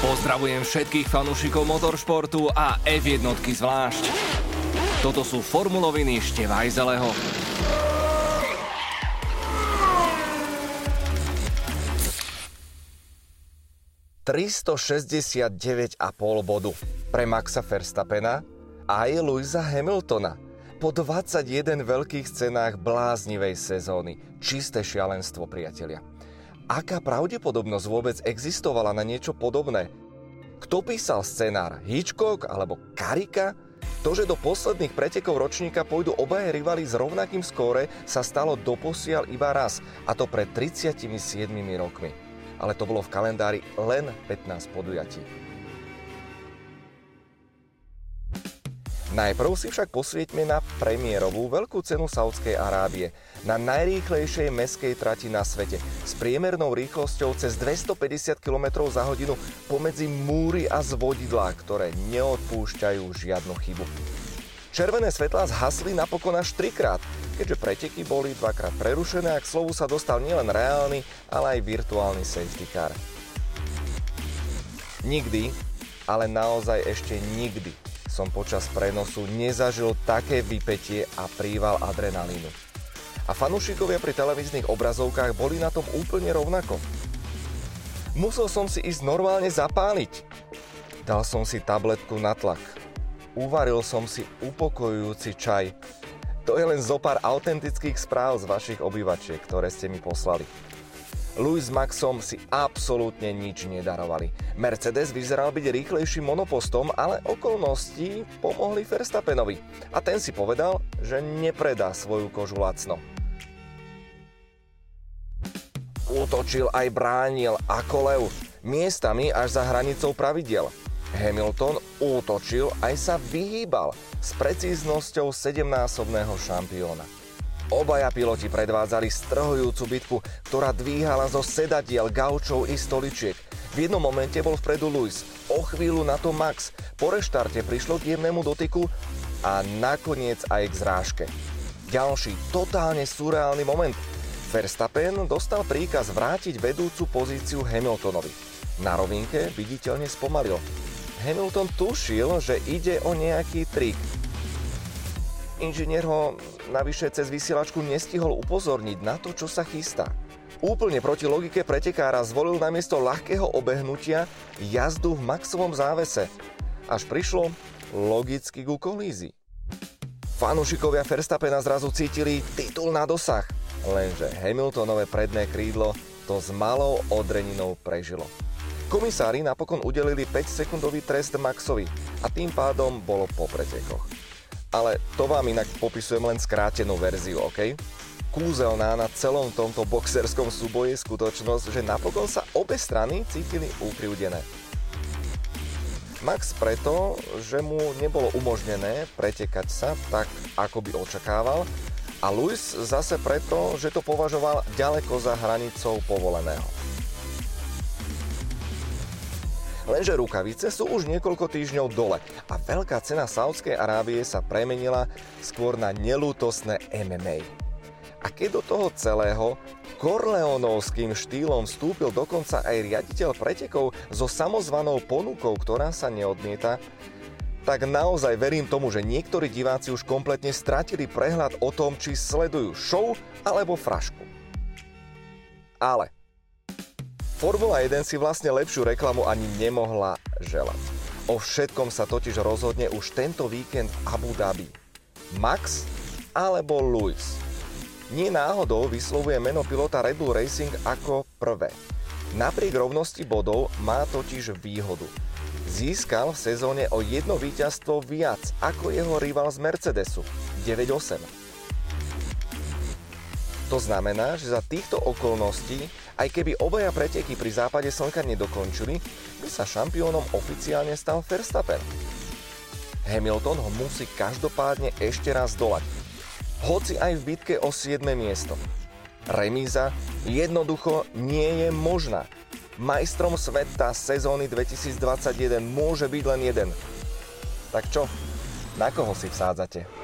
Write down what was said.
Pozdravujem všetkých fanúšikov motoršportu a F1 zvlášť. Toto sú formuloviny Števajzeleho. 369,5 bodu pre Maxa Verstappena a aj Louisa Hamiltona. Po 21 veľkých cenách bláznivej sezóny. Čisté šialenstvo, priatelia. Aká pravdepodobnosť vôbec existovala na niečo podobné? Kto písal scenár? Hitchcock alebo Karika? To, že do posledných pretekov ročníka pôjdu obaje rivali s rovnakým skóre, sa stalo doposiaľ iba raz, a to pred 37 rokmi ale to bolo v kalendári len 15 podujatí. Najprv si však posvieťme na premiérovú veľkú cenu Saudskej Arábie, na najrýchlejšej meskej trati na svete, s priemernou rýchlosťou cez 250 km za hodinu pomedzi múry a zvodidlá, ktoré neodpúšťajú žiadnu chybu. Červené svetlá zhasli napokon až trikrát, keďže preteky boli dvakrát prerušené a k slovu sa dostal nielen reálny, ale aj virtuálny safety car. Nikdy, ale naozaj ešte nikdy som počas prenosu nezažil také vypetie a príval adrenalínu. A fanúšikovia pri televíznych obrazovkách boli na tom úplne rovnako. Musel som si ísť normálne zapáliť. Dal som si tabletku na tlak, uvaril som si upokojujúci čaj. To je len zo pár autentických správ z vašich obývačiek, ktoré ste mi poslali. Louis Maxom si absolútne nič nedarovali. Mercedes vyzeral byť rýchlejším monopostom, ale okolnosti pomohli Verstappenovi. A ten si povedal, že nepredá svoju kožu lacno. Útočil aj bránil ako lev, miestami až za hranicou pravidiel. Hamilton útočil aj sa vyhýbal s precíznosťou 7-násobného šampióna. Obaja piloti predvádzali strhujúcu bitku, ktorá dvíhala zo sedadiel, gaučov i stoličiek. V jednom momente bol vpredu Lewis, o chvíľu na to Max. Po reštarte prišlo k jemnému dotyku a nakoniec aj k zrážke. Ďalší totálne surreálny moment. Verstappen dostal príkaz vrátiť vedúcu pozíciu Hamiltonovi. Na rovinke viditeľne spomalil. Hamilton tušil, že ide o nejaký trik. Inžinier ho navyše cez vysielačku nestihol upozorniť na to, čo sa chystá. Úplne proti logike pretekára zvolil namiesto ľahkého obehnutia jazdu v maxovom závese. Až prišlo logicky ku kolízii. Fanúšikovia Verstappena zrazu cítili titul na dosah, lenže Hamiltonové predné krídlo to s malou odreninou prežilo. Komisári napokon udelili 5-sekundový trest Maxovi a tým pádom bolo po pretekoch. Ale to vám inak popisujem len skrátenú verziu, OK? Kúzelná na celom tomto boxerskom súboji je skutočnosť, že napokon sa obe strany cítili úkrivdené. Max preto, že mu nebolo umožnené pretekať sa tak, ako by očakával, a Luis zase preto, že to považoval ďaleko za hranicou povoleného. Lenže rukavice sú už niekoľko týždňov dole a veľká cena Saudskej Arábie sa premenila skôr na nelútosné MMA. A keď do toho celého korleonovským štýlom vstúpil dokonca aj riaditeľ pretekov so samozvanou ponukou, ktorá sa neodmieta, tak naozaj verím tomu, že niektorí diváci už kompletne stratili prehľad o tom, či sledujú show alebo frašku. Ale Formula 1 si vlastne lepšiu reklamu ani nemohla želať. O všetkom sa totiž rozhodne už tento víkend v Abu Dhabi. Max alebo Lewis. Nie náhodou vyslovuje meno pilota Red Bull Racing ako prvé. Napriek rovnosti bodov má totiž výhodu. Získal v sezóne o jedno víťazstvo viac ako jeho rival z Mercedesu 9-8. To znamená, že za týchto okolností aj keby obaja preteky pri západe slnka nedokončili, by sa šampiónom oficiálne stal Verstappen. Hamilton ho musí každopádne ešte raz dolať. Hoci aj v bitke o 7. miesto. Remíza jednoducho nie je možná. Majstrom sveta sezóny 2021 môže byť len jeden. Tak čo? Na koho si vsádzate?